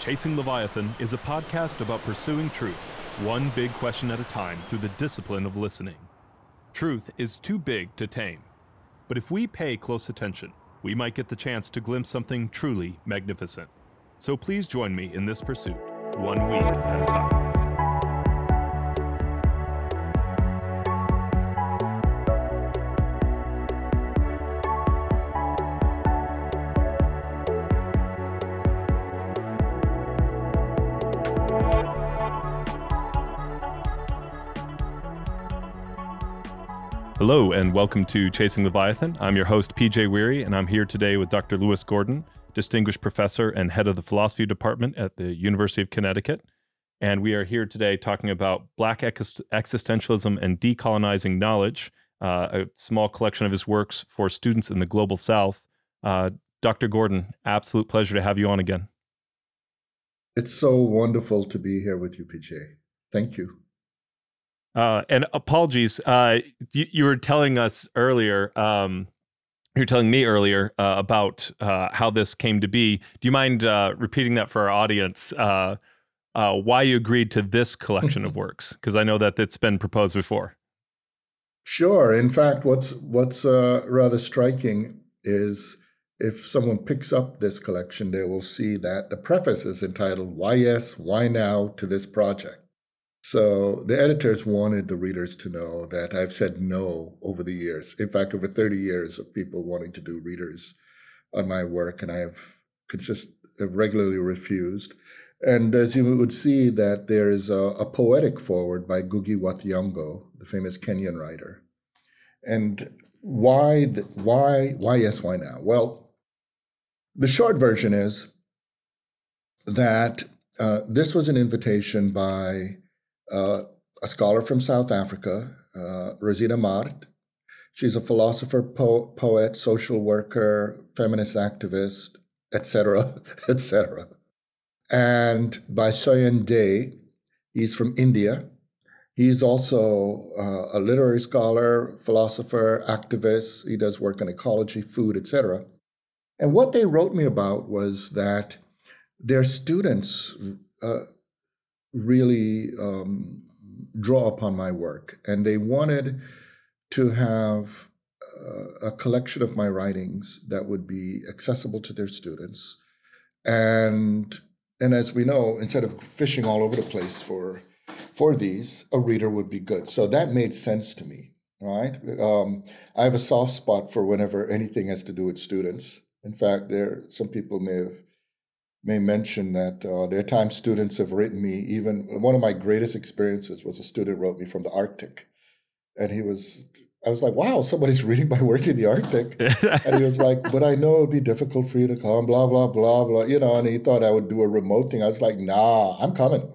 Chasing Leviathan is a podcast about pursuing truth, one big question at a time through the discipline of listening. Truth is too big to tame, but if we pay close attention, we might get the chance to glimpse something truly magnificent. So please join me in this pursuit, one week at a time. Hello, and welcome to Chasing Leviathan. I'm your host, PJ Wehry, and I'm here today with Dr. Lewis Gordon, Distinguished Professor and Head of the Philosophy Department at the University of Connecticut. And we are here today talking about Black existentialism and decolonizing knowledge, uh, a small collection of his works for students in the global south. Uh, Dr. Gordon, absolute pleasure to have you on again. It's so wonderful to be here with you, PJ. Thank you. Uh, and apologies, uh, you, you, were telling us earlier, um, you were telling me earlier uh, about uh, how this came to be. Do you mind uh, repeating that for our audience? Uh, why you agreed to this collection of works? Because I know that it's been proposed before. Sure. In fact, what's what's rather striking is if someone picks up this collection, they will see that the preface is entitled "Why Yes, Why Now" to this project. So the editors wanted the readers to know that I've said no over the years. In fact, over 30 years of people wanting to do readers on my work, and I have consist have regularly refused. And as you would see, that there is a, a poetic foreword by Ngugi wa the famous Kenyan writer. And why, why, why yes, why now? Well, the short version is that uh, this was an invitation by uh, a scholar from South Africa, uh, Rozena Maart. She's a philosopher, po- poet, social worker, feminist activist, etc., etc. And by Sayan Dey, he's from India. He's also uh, a literary scholar, philosopher, activist. He does work on ecology, food, etc. And what they wrote me about was that their students uh, really um, draw upon my work. And they wanted to have uh, a collection of my writings that would be accessible to their students. And and as we know, instead of fishing all over the place for for these, a reader would be good. So that made sense to me, right? Um, I have a soft spot for whenever anything has to do with students. In fact, there some people may have may mention that uh, there are times students have written me. Even one of my greatest experiences was a student wrote me from the Arctic, and he was. I was like, "Wow, somebody's reading my work in the Arctic," and he was like, "But I know it'd be difficult for you to come." Blah blah blah blah. You know, and he thought I would do a remote thing. I was like, "Nah, I'm coming,"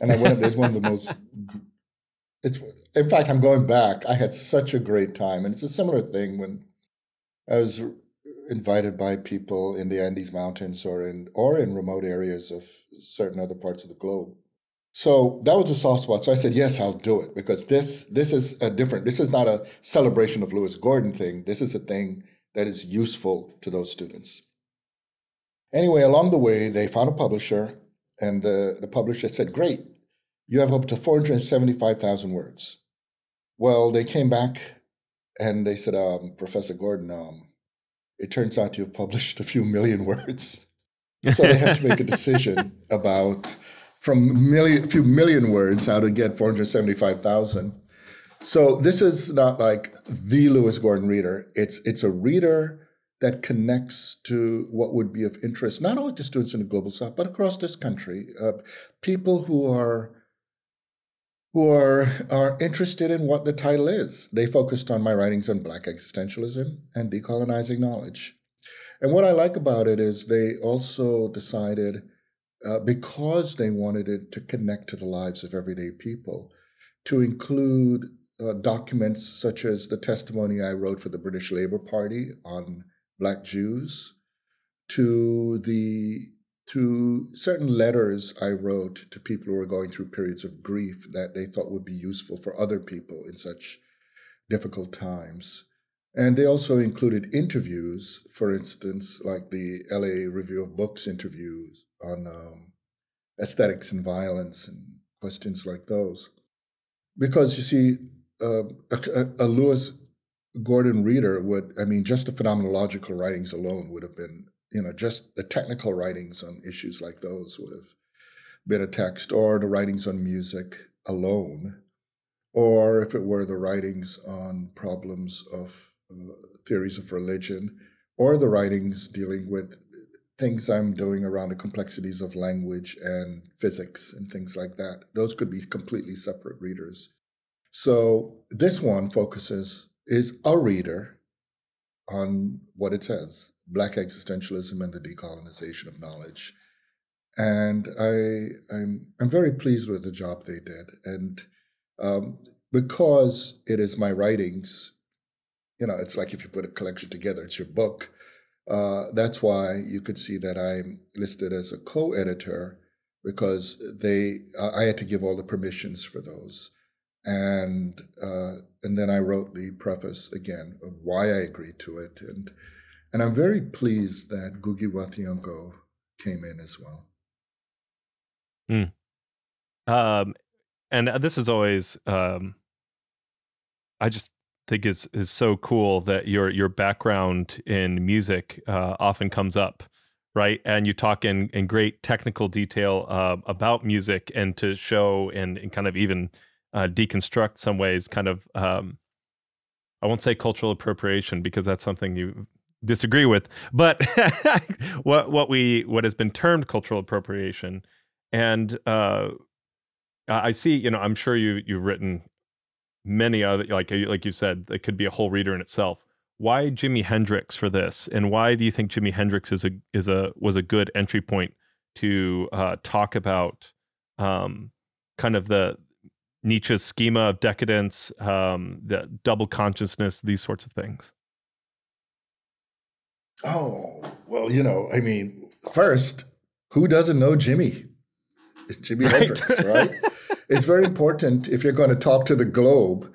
and I went. It's one of the most. It's in fact, I'm going back. I had such a great time, and it's a similar thing when I was invited by people in the Andes Mountains or in or in remote areas of certain other parts of the globe. So that was a soft spot. So I said, yes, I'll do it because this this is a different. This is not a celebration of Lewis Gordon thing. This is a thing that is useful to those students. Anyway, along the way, they found a publisher, and the, the publisher said, Great, you have up to 475,000 words. Well, they came back and they said, um, Professor Gordon, um, it turns out you've published a few million words. So they had to make a decision about from million, few million words how to get 475,000. So this is not like the Lewis Gordon reader. It's it's a reader that connects to what would be of interest not only to students in the global south but across this country. Uh, people who are who are, are interested in what the title is. They focused on my writings on Black existentialism and decolonizing knowledge. And what I like about it is they also decided, uh, because they wanted it to connect to the lives of everyday people, to include uh, documents such as the testimony I wrote for the British Labour Party on Black Jews, to the to certain letters I wrote to people who were going through periods of grief that they thought would be useful for other people in such difficult times. And they also included interviews, for instance, like the LA Review of Books interviews on um, aesthetics and violence and questions like those. Because you see, uh, a, a, Lewis Gordon reader would, I mean, just the phenomenological writings alone would have been, you know, just the technical writings on issues like those would have been a text, or the writings on music alone, or if it were the writings on problems of uh, theories of religion, or the writings dealing with things I'm doing around the complexities of language and physics and things like that. Those could be completely separate readers. So this one focuses is a reader on what it says Black existentialism and the decolonization of knowledge. And I, I'm, I'm very pleased with the job they did. And um, because it is my writings, you know, it's like if you put a collection together, it's your book. Uh, that's why you could see that I'm listed as a co-editor because they I had to give all the permissions for those and uh, and then I wrote the preface again of why I agreed to it, and and I'm very pleased that Ngugi wa Thiong'o came in as well. Mm. Um, and this is always um, I just think is is so cool that your your background in music uh, often comes up right and you talk in in great technical detail uh, about music and to show and, and kind of even uh, deconstruct some ways kind of um, i won't say cultural appropriation because that's something you disagree with but what what we what has been termed cultural appropriation. And uh, i see you know i'm sure you you've written many other like like you said it could be a whole reader in itself. Why Jimi Hendrix for this? And why do you think Jimi Hendrix is a is a was a good entry point to uh, talk about um, kind of the Nietzsche's schema of decadence, um, the double consciousness, these sorts of things? Oh, well, you know, I mean, first, who doesn't know Jimi? Jimi right. Hendrix, right? it's very important if you're going to talk to the globe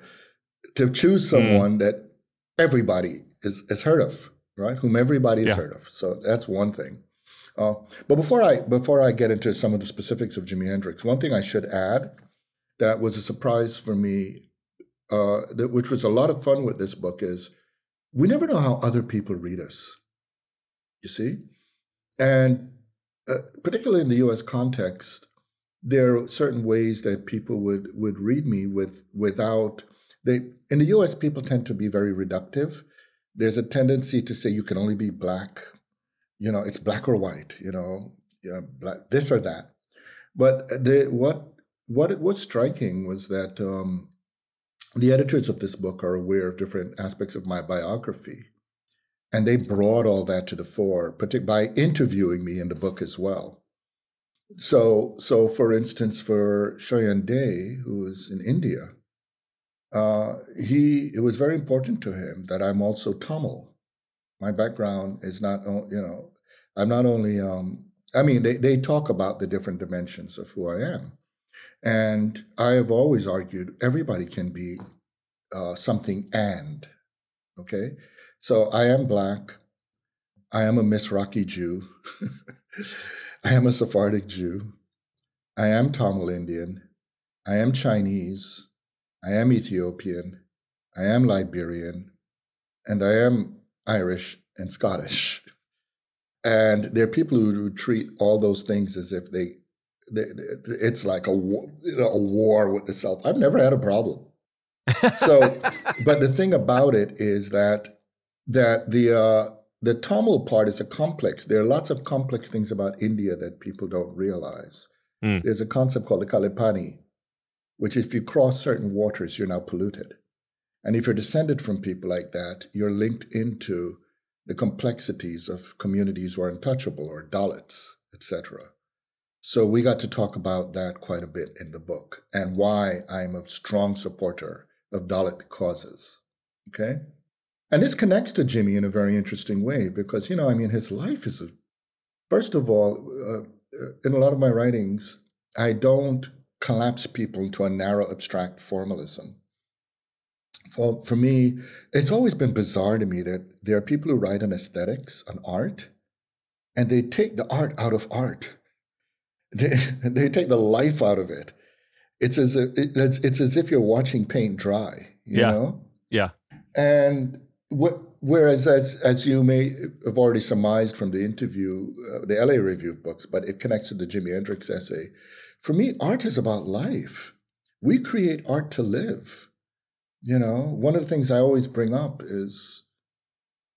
to choose hmm. someone mm. that everybody is, is heard of, right? Whom everybody has yeah. heard of. So that's one thing. Uh, but before I before I get into some of the specifics of Jimi Hendrix, one thing I should add that was a surprise for me, uh, that, which was a lot of fun with this book, is we never know how other people read us. You see? And uh, particularly in the US context, there are certain ways that people would, would read me with without they in the US people tend to be very reductive. There's a tendency to say you can only be black, you know, it's black or white, you know, yeah, black, this or that. But the, what what it was striking was that um, the editors of this book are aware of different aspects of my biography, and they brought all that to the fore, by interviewing me in the book as well. So, so for instance, for Sayan Dey, who is in India, uh, he it was very important to him that I'm also Tamil. My background is not, you know, I'm not only. Um, I mean, they they talk about the different dimensions of who I am, and I have always argued everybody can be uh, something and. Okay. So I am black. I am a Mizrahi Jew. I am a Sephardic Jew. I am Tamil Indian. I am Chinese. I am Ethiopian. I am Liberian. And I am Irish and Scottish. And there are people who treat all those things as if they it's like a you know, a war with the self. I've never had a problem. So, but the thing about it is that that the uh, the Tamil part is a complex. There are lots of complex things about India that people don't realize. Mm. There's a concept called the Kalipani, which if you cross certain waters, you're now polluted. And if you're descended from people like that, you're linked into the complexities of communities who are untouchable or Dalits, etc. So we got to talk about that quite a bit in the book and why I'm a strong supporter of Dalit causes. Okay. And this connects to Jimi in a very interesting way because, you know, I mean, his life is a, first of all, uh, uh in a lot of my writings, I don't collapse people into a narrow abstract formalism. for, for me, it's always been bizarre to me that there are people who write on aesthetics, on art, and they take the art out of art. They, they take the life out of it. It's as if, it's, it's as if you're watching paint dry. You yeah. know. Yeah. And whereas as as you may have already surmised from the interview, uh, the LA review of books, but it connects to the Jimi Hendrix essay. For me, art is about life. We create art to live. You know, one of the things I always bring up is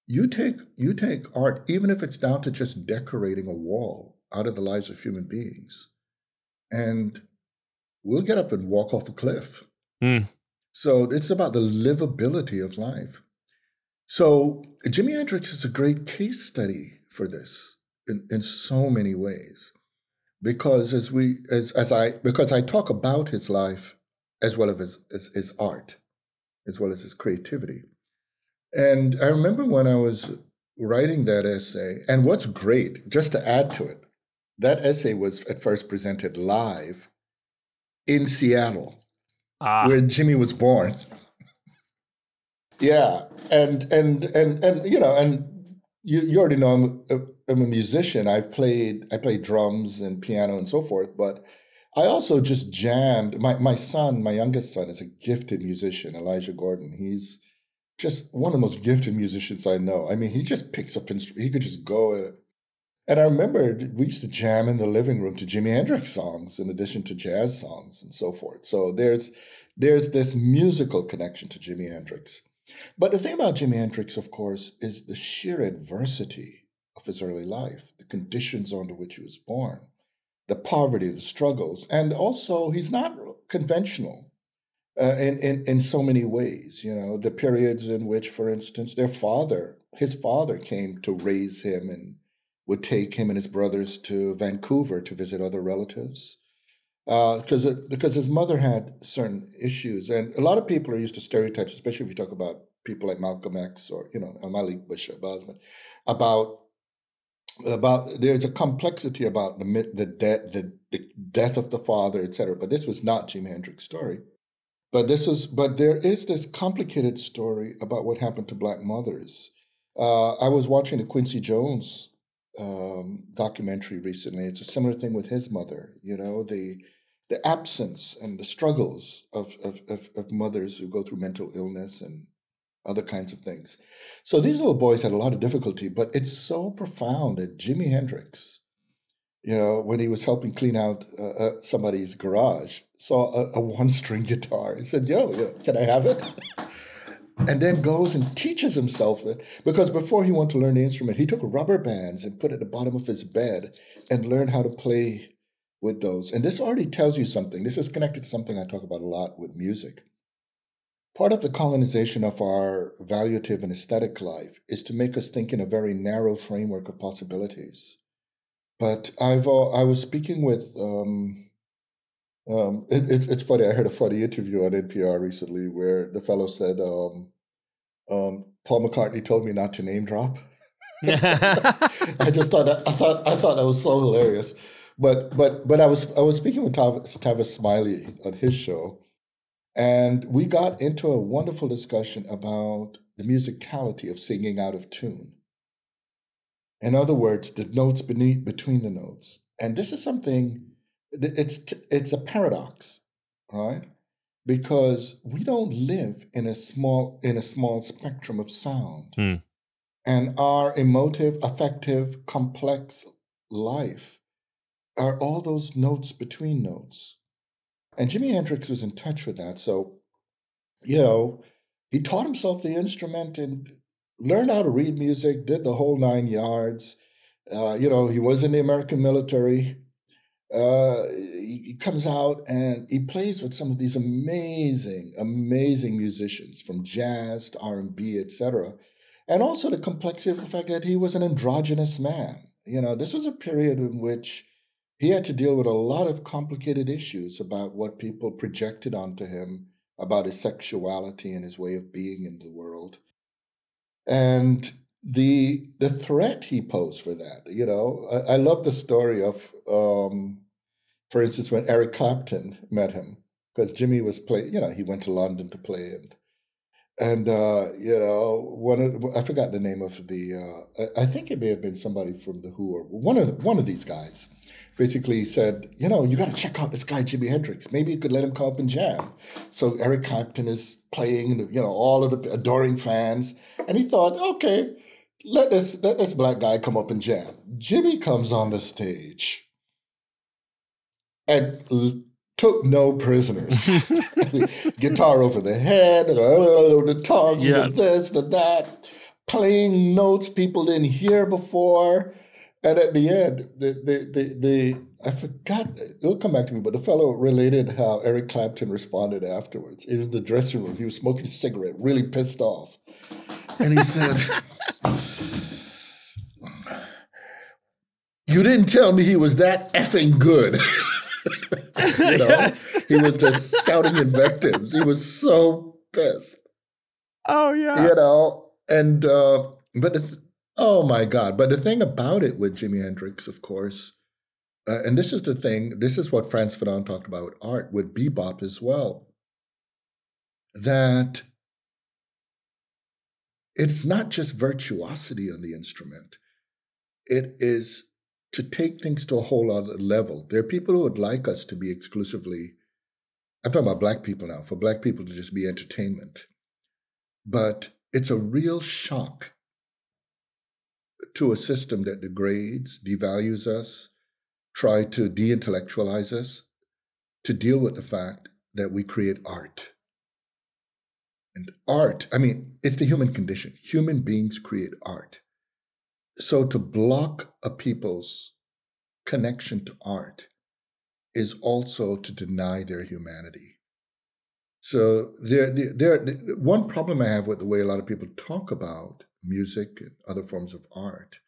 you take you take art, even if it's down to just decorating a wall out of the lives of human beings, and we'll get up and walk off a cliff. Mm. So it's about the livability of life. So Jimi Hendrix is a great case study for this in, in so many ways. Because as we as as I because I talk about his life as well as his, his, his art, as well as his creativity. And I remember when I was writing that essay, and what's great, just to add to it, that essay was at first presented live in Seattle, ah. where Jimi was born. Yeah, and and and and you know, and you, you already know I'm a, I'm a musician. I've played I played drums and piano and so forth, but I also just jammed. My my son, my youngest son, is a gifted musician, Elijah Gordon. He's just one of the most gifted musicians I know. I mean, he just picks up instruments. He could just go. And, and I remember we used to jam in the living room to Jimi Hendrix songs, in addition to jazz songs and so forth. So there's there's this musical connection to Jimi Hendrix. But the thing about Jimi Hendrix, of course, is the sheer adversity of his early life, the conditions under which he was born, the poverty, the struggles, and also he's not conventional uh, in, in in so many ways. You know, the periods in which, for instance, their father, his father, came to raise him and would take him and his brothers to Vancouver to visit other relatives because uh, because his mother had certain issues, and a lot of people are used to stereotypes, especially if you talk about people like Malcolm X or you know Malik Bush about about there's a complexity about the the death the, the death of the father, etc. But this was not Jimi Hendrix's story. But this is but there is this complicated story about what happened to black mothers. Uh, I was watching the Quincy Jones um, documentary recently. It's a similar thing with his mother. You know the the absence and the struggles of, of, of, of, mothers who go through mental illness and other kinds of things. So these little boys had a lot of difficulty, but it's so profound that Jimi Hendrix, you know, when he was helping clean out uh, uh, somebody's garage, saw a, a one string guitar. He said, Yo, yo, can I have it? and then goes and teaches himself it because before he wanted to learn the instrument, he took rubber bands and put it at the bottom of his bed and learned how to play with those. And this already tells you something. This is connected to something I talk about a lot with music. Part of the colonization of our valuative and aesthetic life is to make us think in a very narrow framework of possibilities. But I've uh, I was speaking with um, um, it, it's it's funny. I heard a funny interview on NPR recently where the fellow said um, um, Paul McCartney told me not to name drop. I just thought that, I thought I thought that was so hilarious but but but I was I was speaking with Tavis, Tavis Smiley on his show, and we got into a wonderful discussion about the musicality of singing out of tune. In other words, the notes beneath between the notes, and this is something. It's it's a paradox, right? Because we don't live in a small in a small spectrum of sound, hmm. and our emotive, affective, complex life are all those notes between notes. And Jimi Hendrix was in touch with that. So, you know, he taught himself the instrument and learned how to read music, did the whole nine yards. Uh, you know, he was in the American military. Uh, he, he comes out and he plays with some of these amazing, amazing musicians from jazz to R&B, etc. And also the complexity of the fact that he was an androgynous man. You know, this was a period in which he had to deal with a lot of complicated issues about what people projected onto him about his sexuality and his way of being in the world. And the the threat he posed for that, you know, I, I love the story of, um, for instance, when Eric Clapton met him, because Jimi was playing, you know, he went to London to play, and and uh, you know, one of I forgot the name of the. Uh, I think it may have been somebody from the Who or one of the, one of these guys. Basically said, you know, you got to check out this guy Jimi Hendrix. Maybe you could let him come up and jam. So Eric Clapton is playing, you know, all of the adoring fans, and he thought, okay, let this let this black guy come up and jam. Jimi comes on the stage and took no prisoners. Guitar over the head, uh, the tongue, the this, the that, playing notes people didn't hear before. And at the end, the, the, the, the I forgot, it'll come back to me, but the fellow related how Eric Clapton responded afterwards. It was the dressing room. He was smoking a cigarette, really pissed off. And he said, You didn't tell me he was that effing good. you know, yes. he was just scouting invectives. He was so pissed. Oh yeah. You know, and uh, but oh my god! But the thing about it with Jimi Hendrix, of course, uh, and this is the thing. This is what Frantz Fanon talked about art with bebop as well. That it's not just virtuosity on the instrument; it is to take things to a whole other level. There are people who would like us to be exclusively, I'm talking about black people now, for black people to just be entertainment. But it's a real shock to a system that degrades, devalues us, try to de intellectualize us, to deal with the fact that we create art. And art, I mean, it's the human condition. Human beings create art. So to block a people's connection to art is also to deny their humanity. So there, there, one problem I have with the way a lot of people talk about music and other forms of art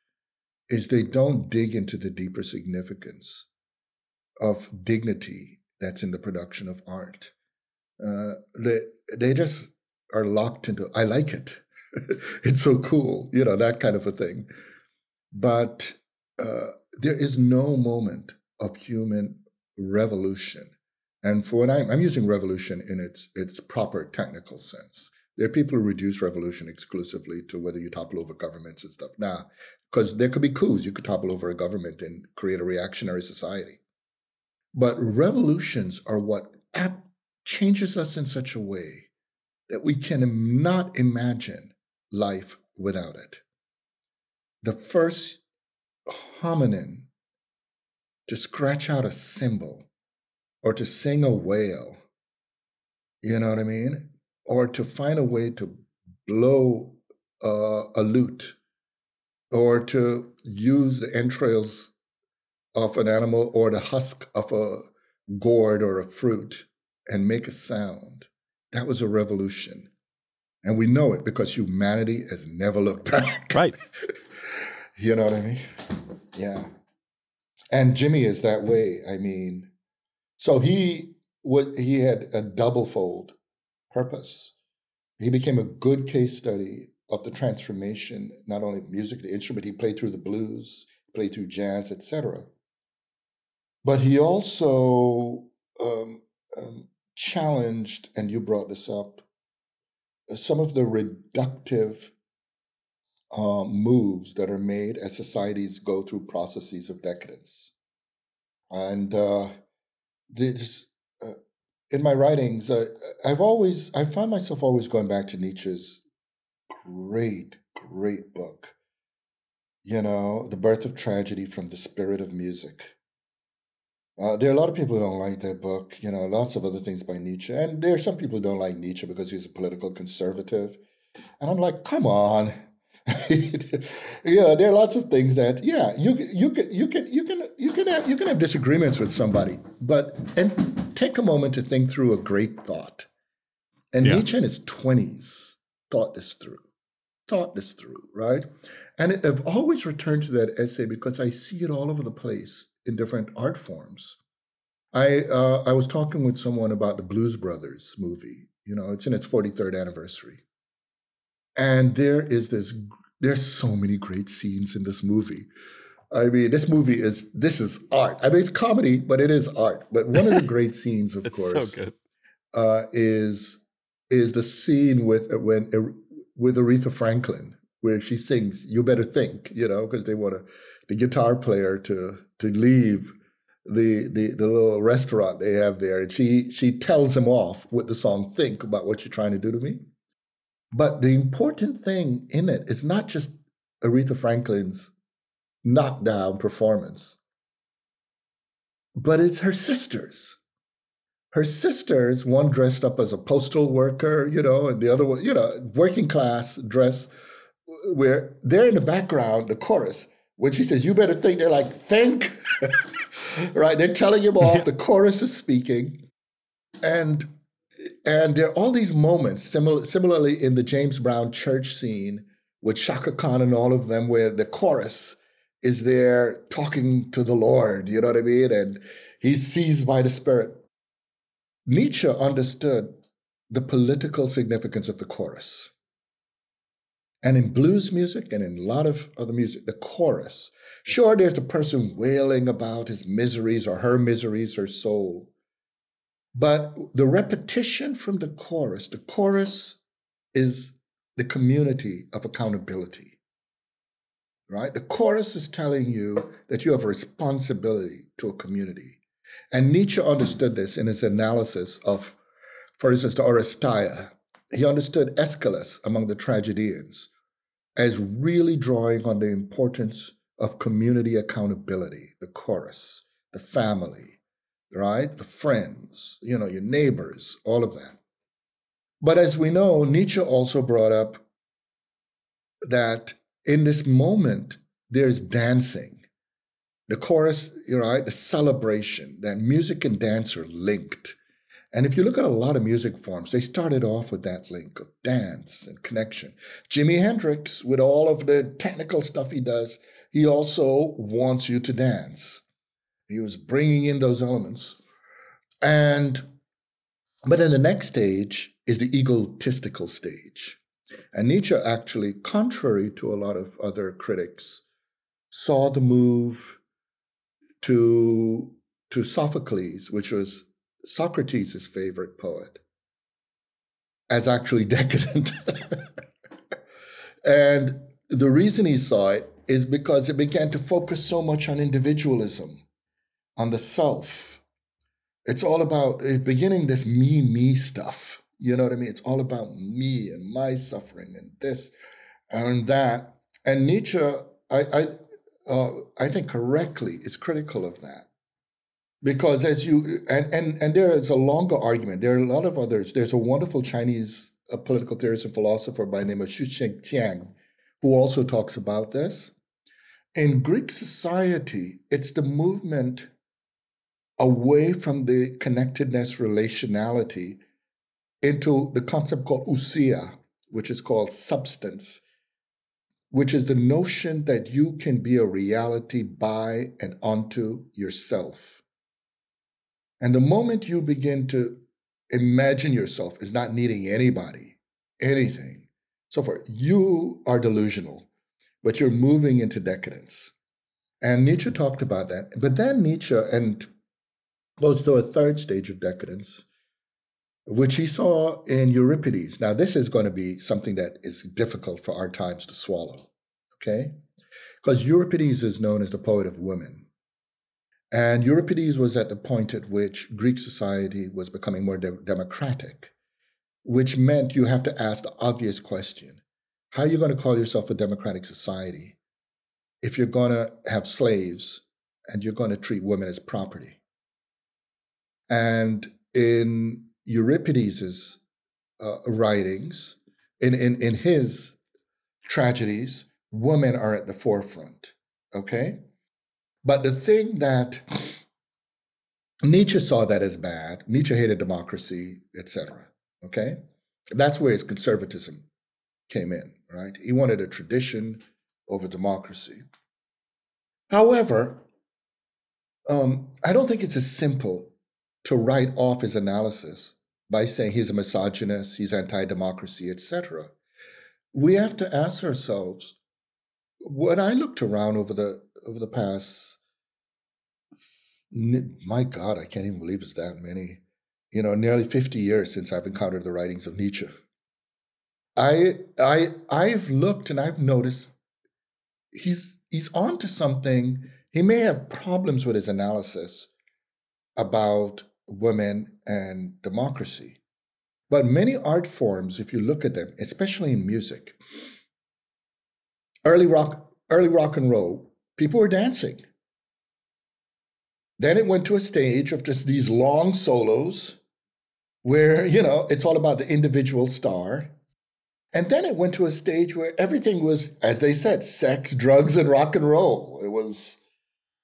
is they don't dig into the deeper significance of dignity that's in the production of art. Uh, they, they just are locked into, I like it. it's so cool, you know, that kind of a thing. But uh, there is no moment of human revolution. And for what I'm, I'm using revolution in its, its proper technical sense. There are people who reduce revolution exclusively to whether you topple over governments and stuff. Now, because there could be coups, you could topple over a government and create a reactionary society. But revolutions are what changes us in such a way that we can not imagine life without it the first hominin to scratch out a symbol or to sing a wail, you know what I mean? Or to find a way to blow uh, a lute or to use the entrails of an animal or the husk of a gourd or a fruit and make a sound. That was a revolution. And we know it because humanity has never looked back. Right. You know what I mean? Yeah. And Jimi is that way. I mean, so he was he had a double fold purpose. He became a good case study of the transformation, not only of music, the instrument. He played through the blues, played through jazz, etc. But he also um, um, challenged, and you brought this up, some of the reductive uh, moves that are made as societies go through processes of decadence. And uh, this, uh, in my writings, uh, I've always I find myself always going back to Nietzsche's great, great book. You know, The Birth of Tragedy from the Spirit of Music. Uh, there are a lot of people who don't like that book, you know, lots of other things by Nietzsche. And there are some people who don't like Nietzsche because he's a political conservative. And I'm like, come on, you know, there are lots of things that yeah, you you can you can you can you can have you can have disagreements with somebody, but and take a moment to think through a great thought. And yeah. Nietzsche in his twenties thought this through, thought this through, right? And I've always returned to that essay because I see it all over the place in different art forms. I uh, I was talking with someone about the Blues Brothers movie. You know, it's in its 43rd anniversary. And there is this, there's so many great scenes in this movie. I mean, this movie is this is art. I mean, it's comedy, but it is art. But one of the great scenes, of course, so uh, is is the scene with when uh, with Aretha Franklin, where she sings "You Better Think," you know, because they want to, the guitar player to to leave the, the the little restaurant they have there, and she she tells him off with the song "Think" about what you're trying to do to me. But the important thing in it is not just Aretha Franklin's knockdown performance, but it's her sisters. Her sisters, one dressed up as a postal worker, you know, and the other one, you know, working class dress, where they're in the background, the chorus. When she says, You better think, they're like, Think. right? They're telling him off. The chorus is speaking. And and there are all these moments, similar, similarly in the James Brown church scene with Chaka Khan and all of them, where the chorus is there talking to the Lord, you know what I mean? And he's seized by the Spirit. Nietzsche understood the political significance of the chorus. And in blues music and in a lot of other music, the chorus. Sure, there's the person wailing about his miseries or her miseries, her soul. But the repetition from the chorus, the chorus is the community of accountability, right? The chorus is telling you that you have a responsibility to a community. And Nietzsche understood this in his analysis of, for instance, the Oresteia. He understood Aeschylus among the tragedians as really drawing on the importance of community accountability, the chorus, the family, right? The friends, you know, your neighbors, all of that. But as we know, Nietzsche also brought up that in this moment, there's dancing. The chorus, you right? The celebration, that music and dance are linked. And if you look at a lot of music forms, they started off with that link of dance and connection. Jimi Hendrix, with all of the technical stuff he does, he also wants you to dance. He was bringing in those elements. And, but then the next stage is the egotistical stage. And Nietzsche actually, contrary to a lot of other critics, saw the move to, to Sophocles, which was Socrates' favorite poet, as actually decadent. and the reason he saw it is because it began to focus so much on individualism, on the self. It's all about eh, beginning this me, me stuff. You know what I mean? It's all about me and my suffering and this and that. And Nietzsche, I, I, uh, I think correctly, is critical of that because as you and and and there is a longer argument. There are a lot of others. There's a wonderful Chinese uh, political theorist and philosopher by the name of Xu Xiang, who also talks about this. In Greek society, it's the movement away from the connectedness relationality into the concept called ousia, which is called substance, which is the notion that you can be a reality by and unto yourself. And the moment you begin to imagine yourself as not needing anybody, anything, so forth, you are delusional but you're moving into decadence. And Nietzsche talked about that. But then Nietzsche and goes to a third stage of decadence, which he saw in Euripides. Now, this is going to be something that is difficult for our times to swallow, okay? Because Euripides is known as the poet of women. And Euripides was at the point at which Greek society was becoming more de- democratic, which meant you have to ask the obvious question how are you going to call yourself a democratic society if you're going to have slaves and you're going to treat women as property? And in Euripides' uh, writings, in, in, in his tragedies, women are at the forefront. Okay? But the thing that Nietzsche saw that as bad, Nietzsche hated democracy, etc. Okay? That's where his conservatism came in right? He wanted a tradition over democracy. However, um, I don't think it's as simple to write off his analysis by saying he's a misogynist, he's anti-democracy, etc. We have to ask ourselves. When I looked around over the over the past, my God, I can't even believe it's that many you know, nearly 50 years since I've encountered the writings of Nietzsche. I I I've looked and I've noticed he's he's onto something. He may have problems with his analysis about women and democracy. But many art forms, if you look at them, especially in music, early rock, early rock and roll, people were dancing. Then it went to a stage of just these long solos where, you know, it's all about the individual star. And then it went to a stage where everything was, as they said, sex, drugs, and rock and roll. It was,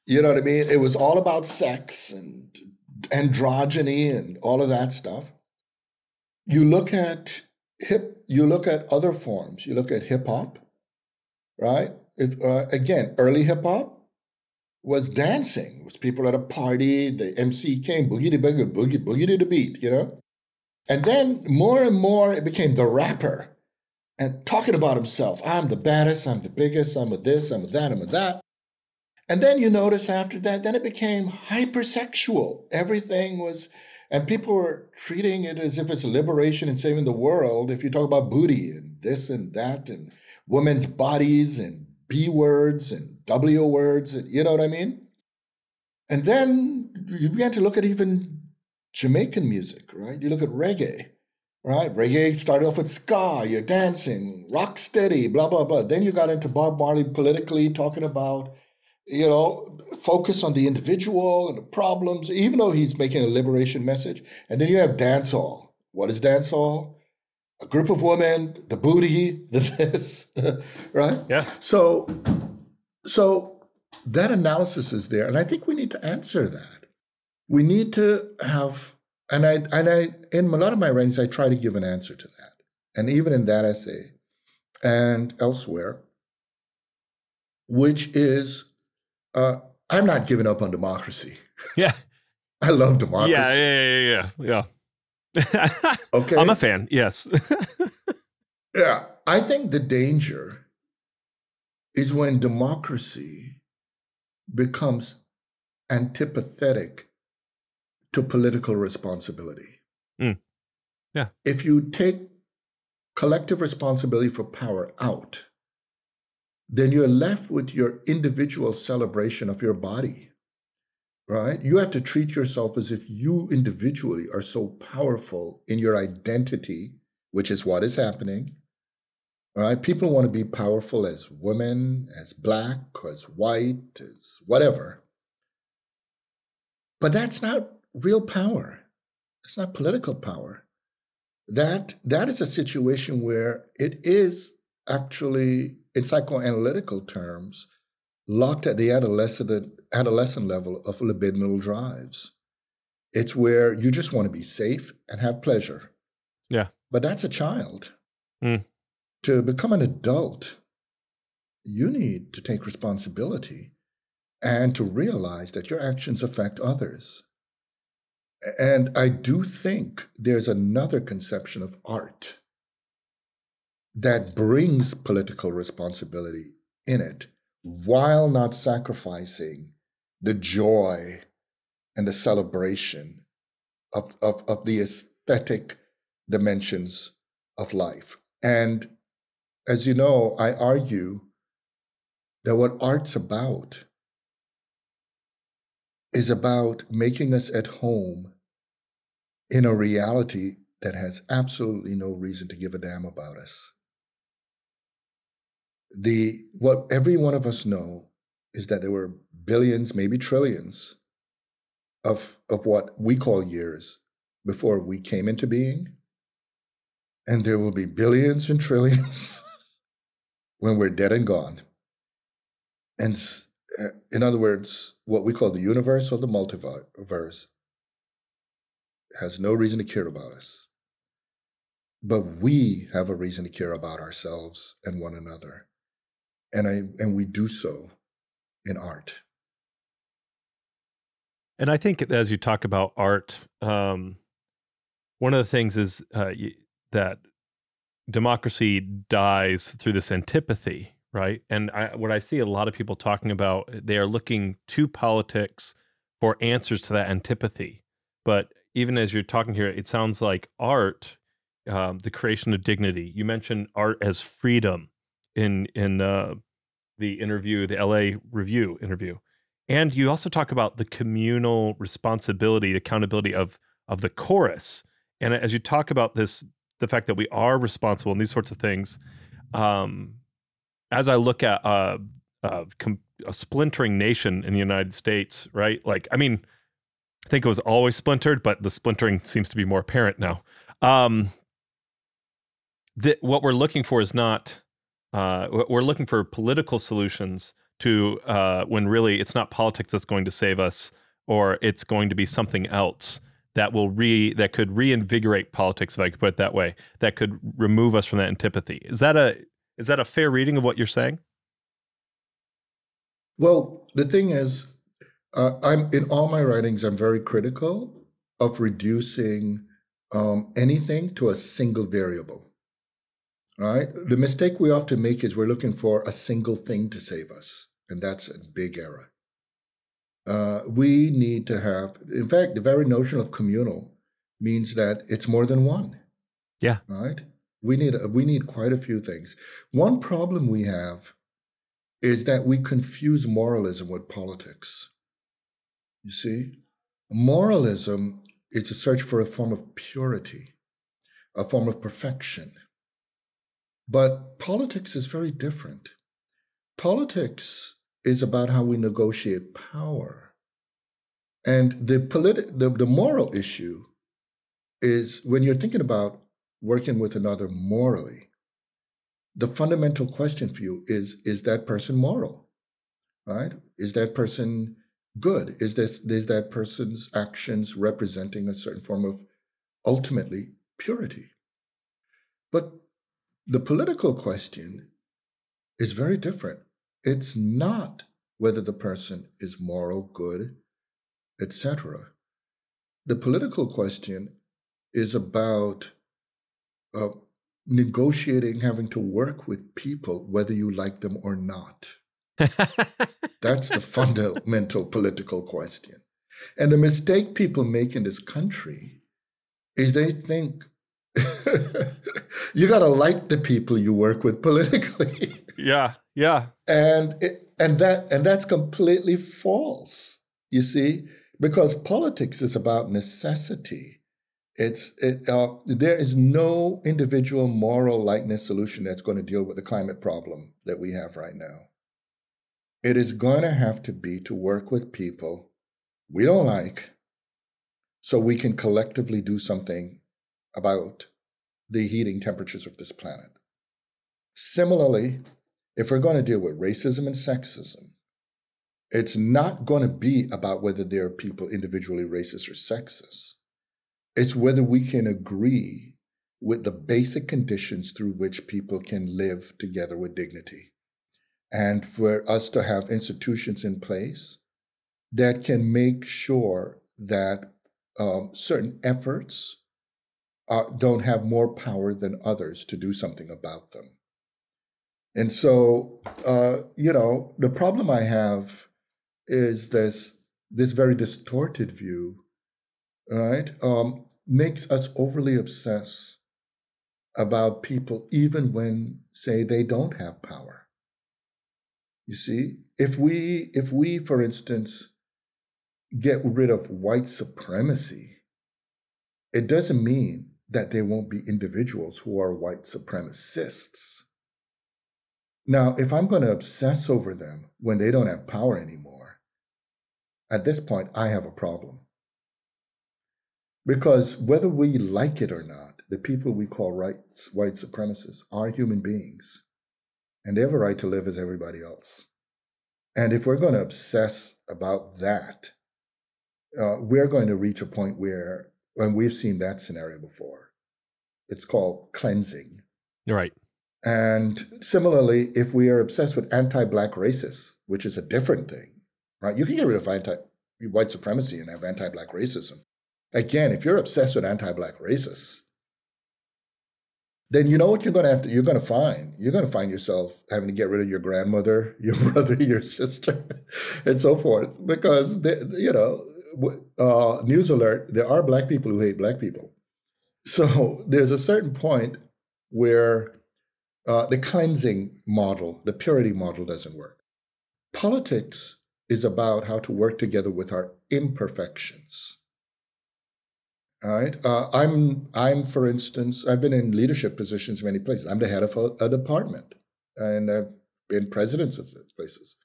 you know what I mean? It was all about sex and androgyny and all of that stuff. You look at hip, you look at other forms. You look at hip hop, right? If, uh, again, early hip hop was dancing. It was people at a party. The MC came boogie to boogie, boogie boogie to the beat, you know. And then more and more, it became the rapper and talking about himself. I'm the baddest. I'm the biggest. I'm a this. I'm a that. I'm a that. And then you notice after that, then it became hypersexual. Everything was, and people were treating it as if it's liberation and saving the world. If you talk about booty and this and that and women's bodies and B words and W words, and, you know what I mean? And then you began to look at even Jamaican music, right? You look at reggae, right? Reggae started off with ska, you're dancing, rock steady, blah, blah, blah. Then you got into Bob Marley politically talking about you know, focus on the individual and the problems, even though he's making a liberation message. And then you have dance dancehall. What is dance dancehall? A group of women, the booty, the this, right? Yeah. So, so that analysis is there, and I think we need to answer that. We need to have, and I and I in a lot of my writings, I try to give an answer to that, and even in that essay, and elsewhere, which is uh, I'm not giving up on democracy. Yeah. I love democracy. Yeah, yeah, yeah, yeah. yeah. okay. I'm a fan. Yes. yeah. I think the danger is when democracy becomes antipathetic to political responsibility. Mm. Yeah. If you take collective responsibility for power out, then you're left with your individual celebration of your body, right? You have to treat yourself as if you individually are so powerful in your identity, which is what is happening. Right? People want to be powerful as women, as black, as white, as whatever. But that's not real power. It's not political power. That that is a situation where it is actually in psychoanalytical terms, locked at the adolescent, adolescent level of libidinal drives. It's where you just want to be safe and have pleasure. Yeah. But that's a child. Mm. To become an adult, you need to take responsibility and to realize that your actions affect others. And I do think there's another conception of art that brings political responsibility in it while not sacrificing the joy and the celebration of, of, of the aesthetic dimensions of life. And as you know, I argue that what art's about is about making us at home in a reality that has absolutely no reason to give a damn about us the what every one of us know is that there were billions, maybe trillions of of what we call years before we came into being. And there will be billions and trillions when we're dead and gone. And uh, in other words, what we call the universe or the multiverse has no reason to care about us. But we have a reason to care about ourselves and one another and I and we do so in art. And I think as you talk about art, um, one of the things is uh, that democracy dies through this antipathy, right? And I, what I see a lot of people talking about, they are looking to politics for answers to that antipathy. But even as you're talking here, it sounds like art, um, the creation of dignity. You mentioned art as freedom in in uh, the interview, the LA Review interview, and you also talk about the communal responsibility, accountability of of the chorus. And as you talk about this, the fact that we are responsible and these sorts of things, um, as I look at uh, uh, com- a splintering nation in the United States, right? Like, I mean, I think it was always splintered, but the splintering seems to be more apparent now. Um, that what we're looking for is not uh, we're looking for political solutions to uh, when really it's not politics that's going to save us, or it's going to be something else that will re that could reinvigorate politics, if I could put it that way, that could remove us from that antipathy. Is that a is that a fair reading of what you're saying? Well, the thing is, uh, I'm in all my writings. I'm very critical of reducing um, anything to a single variable. Right. The mistake we often make is we're looking for a single thing to save us, and that's a big error. Uh, we need to have, in fact, the very notion of communal means that it's more than one. Yeah. Right. We need we need quite a few things. One problem we have is that we confuse moralism with politics. You see, moralism is a search for a form of purity, a form of perfection. But politics is very different. Politics is about how we negotiate power. And the, politi- the, the moral issue is when you're thinking about working with another morally, the fundamental question for you is is that person moral? Right? Is that person good? Is this is that person's actions representing a certain form of ultimately purity? But the political question is very different. It's not whether the person is moral, good, etc. The political question is about uh, negotiating having to work with people whether you like them or not. That's the fundamental political question. And the mistake people make in this country is they think you got to like the people you work with politically. yeah, yeah. And it, and that and that's completely false. You see, because politics is about necessity. It's it, uh, there is no individual moral likeness solution that's going to deal with the climate problem that we have right now. It is going to have to be to work with people we don't like, so we can collectively do something about the heating temperatures of this planet. Similarly, if we're going to deal with racism and sexism, it's not going to be about whether there are people individually racist or sexist it's whether we can agree with the basic conditions through which people can live together with dignity. And for us to have institutions in place that can make sure that um, certain efforts uh, don't have more power than others to do something about them. And so, uh, you know, the problem I have is this this very distorted view, right? Um, makes us overly obsess about people, even when, say, they don't have power. You see, if we, if we, for instance, get rid of white supremacy, it doesn't mean that there won't be individuals who are white supremacists. Now, if I'm going to obsess over them when they don't have power anymore, at this point, I have a problem. Because whether we like it or not, the people we call rights, white supremacists are human beings. And they have a right to live as everybody else. And if we're going to obsess about that, uh, we're going to reach a point where, and we've seen that scenario before, it's called cleansing. Right. And similarly, if we are obsessed with anti black racists, which is a different thing, right? You can get rid of anti white supremacy and have anti black racism. Again, if you're obsessed with anti-black racists, then you know what you're going to have to you're going to find you're going to find yourself having to get rid of your grandmother your brother your sister and so forth because they, you know uh, news alert, there are black people who hate black people. So there's a certain point where uh, the cleansing model, the purity model doesn't work. Politics is about how to work together with our imperfections. All right. Uh, I'm, I'm, for instance, I've been in leadership positions many places. I'm the head of a, a department, and I've been presidents of places.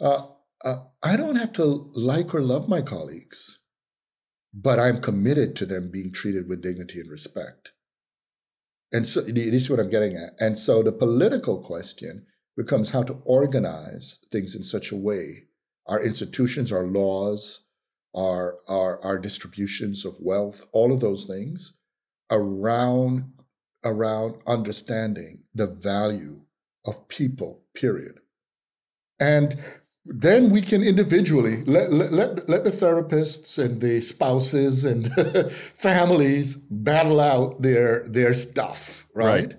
Uh, uh, I don't have to like or love my colleagues, but I'm committed to them being treated with dignity and respect. And so this is what I'm getting at. And so the political question becomes how to organize things in such a way our institutions, our laws, our, our, our distributions of wealth, all of those things around, around understanding the value of people, period. And then we can individually let, let, let, the therapists and the spouses and families battle out their their stuff right, right.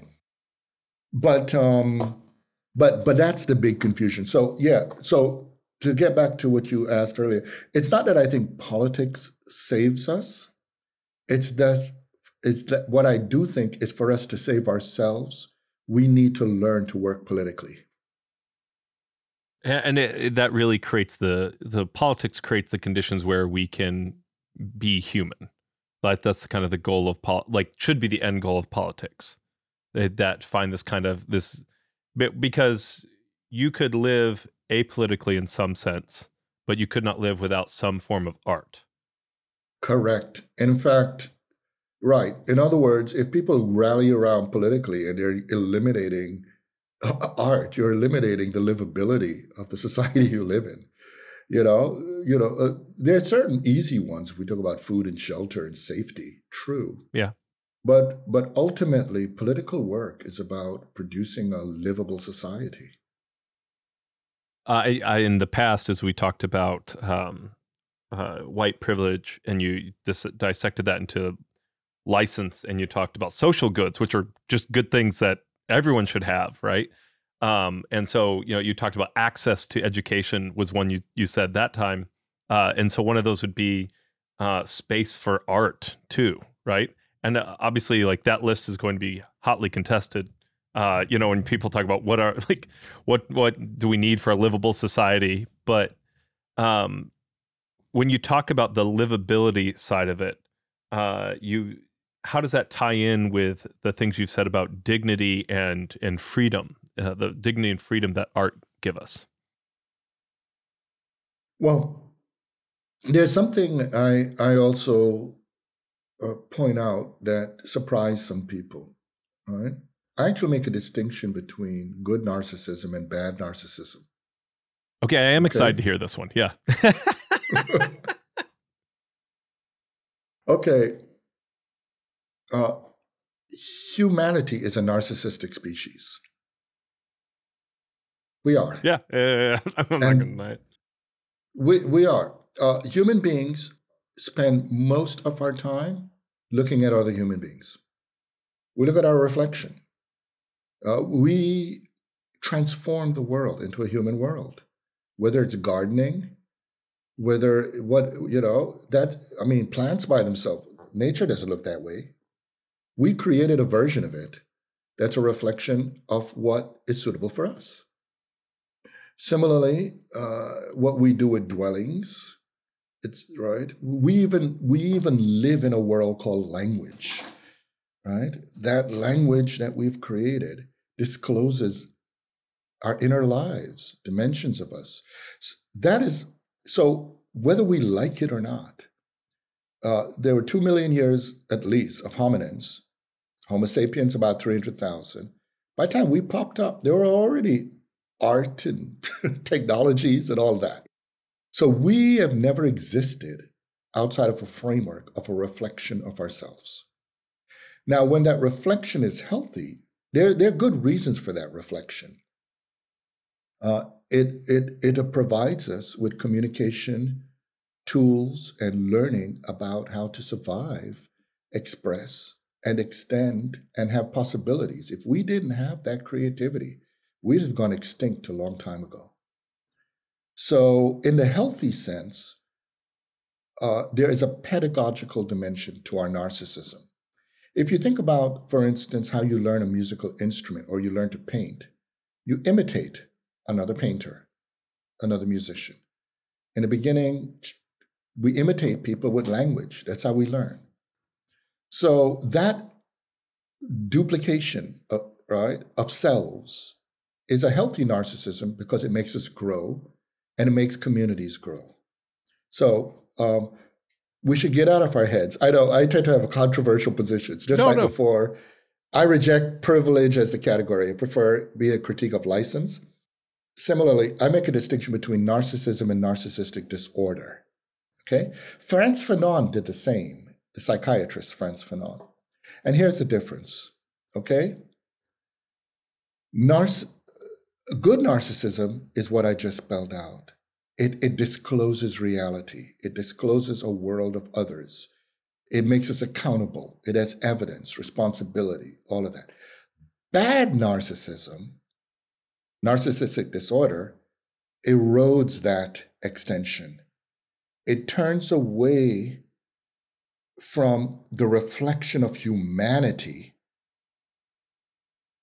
but um but but that's the big confusion. So yeah so to get back to what you asked earlier it's not that i think politics saves us. It's that it's that what i do think is for us to save ourselves we need to learn to work politically and it, it, that really creates the the politics creates the conditions where we can be human. That's kind of the goal of pol- like should be the end goal of politics. That find this kind of this because you could live apolitically in some sense but you could not live without some form of art. Correct. In fact right. In other words if people rally around politically and they're eliminating art, you're eliminating the livability of the society you live in. You know, you know, uh, there are certain easy ones. If we talk about food and shelter and safety, true. Yeah. But but ultimately, political work is about producing a livable society. I, I in the past, as we talked about um, uh, white privilege, and you dis- dissected that into license, and you talked about social goods, which are just good things that everyone should have, right? Um, and so, you know, you talked about access to education was one you you said that time, uh, and so one of those would be uh, space for art too, right? And uh, obviously, like that list is going to be hotly contested. Uh, you know, when people talk about what are like what what do we need for a livable society, but um, when you talk about the livability side of it, uh, you how does that tie in with the things you've said about dignity and and freedom, uh, the dignity and freedom that art give us? Well, there's something I I also uh, point out that surprised some people. Right? I actually make a distinction between good narcissism and bad narcissism. Okay, I am okay. excited to hear this one. Yeah. okay, uh, humanity is a narcissistic species. We are. Yeah, yeah, yeah. I'm not going to. We, we are. Uh, human beings spend most of our time looking at other human beings. We look at our reflection. Uh, we transform the world into a human world, whether it's gardening, whether what, you know, that, I mean, plants by themselves, nature doesn't look that way. We created a version of it that's a reflection of what is suitable for us. Similarly, uh, what we do with dwellings, it's right. We even we even live in a world called language, right? That language that we've created discloses our inner lives, dimensions of us. That is so. Whether we like it or not, uh, there were two million years at least of hominins Homo sapiens about 300,000. By the time we popped up, there were already art and technologies and all that. So we have never existed outside of a framework of a reflection of ourselves. Now, when that reflection is healthy, there, there are good reasons for that reflection. Uh, it, it, it provides us with communication tools and learning about how to survive, express, and extend and have possibilities. If we didn't have that creativity, we'd have gone extinct a long time ago. So, in the healthy sense, uh, there is a pedagogical dimension to our narcissism. If you think about, for instance, how you learn a musical instrument or you learn to paint, you imitate another painter, another musician. In the beginning, we imitate people with language. That's how we learn. So that duplication of, right, of selves is a healthy narcissism because it makes us grow and it makes communities grow. So um, we should get out of our heads. I know I tend to have controversial positions, just no, like no. before. I reject privilege as the category. I prefer be a critique of license. Similarly, I make a distinction between narcissism and narcissistic disorder. Okay, Frantz Fanon did the same. The psychiatrist Frantz Fanon, and here's the difference. Okay, Narciss- good narcissism is what I just spelled out. It, it discloses reality. It discloses a world of others. It makes us accountable. It has evidence, responsibility, all of that. Bad narcissism, narcissistic disorder, erodes that extension. It turns away from the reflection of humanity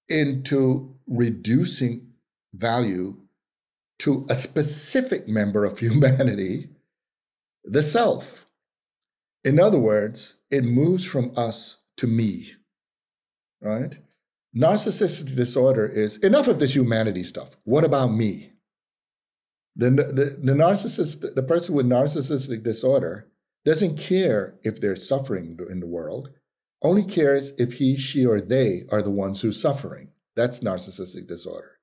into reducing value to a specific member of humanity, the self. In other words, it moves from us to me, right? Narcissistic disorder is enough of this humanity stuff. What about me? The, the, the narcissist, the person with narcissistic disorder doesn't care if they're suffering in the world, only cares if he, she, or they are the ones who's suffering. That's narcissistic disorder.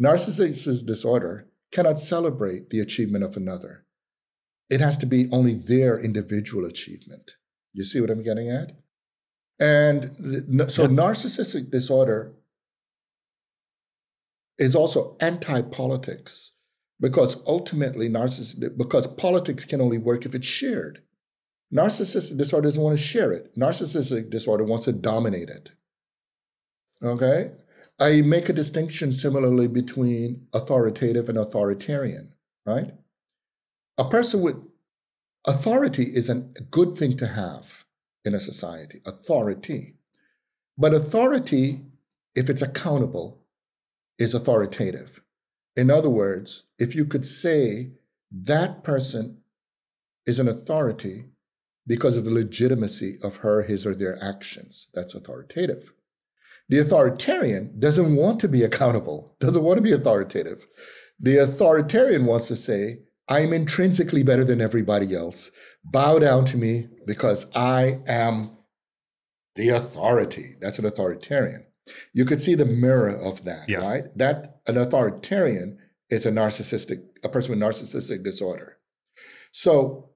Narcissistic disorder cannot celebrate the achievement of another. It has to be only their individual achievement. You see what I'm getting at? And so yeah. narcissistic disorder is also anti-politics because ultimately narcissistic because politics can only work if it's shared. Narcissistic disorder doesn't want to share it. Narcissistic disorder wants to dominate it. Okay? I make a distinction similarly between authoritative and authoritarian, right? A person with authority is a good thing to have in a society, authority. But authority, if it's accountable, is authoritative. In other words, if you could say that person is an authority because of the legitimacy of her, his, or their actions, that's authoritative. The authoritarian doesn't want to be accountable, doesn't want to be authoritative. The authoritarian wants to say, I'm intrinsically better than everybody else. Bow down to me because I am the authority. That's an authoritarian. You could see the mirror of that, yes. right? That an authoritarian is a narcissistic, a person with narcissistic disorder. So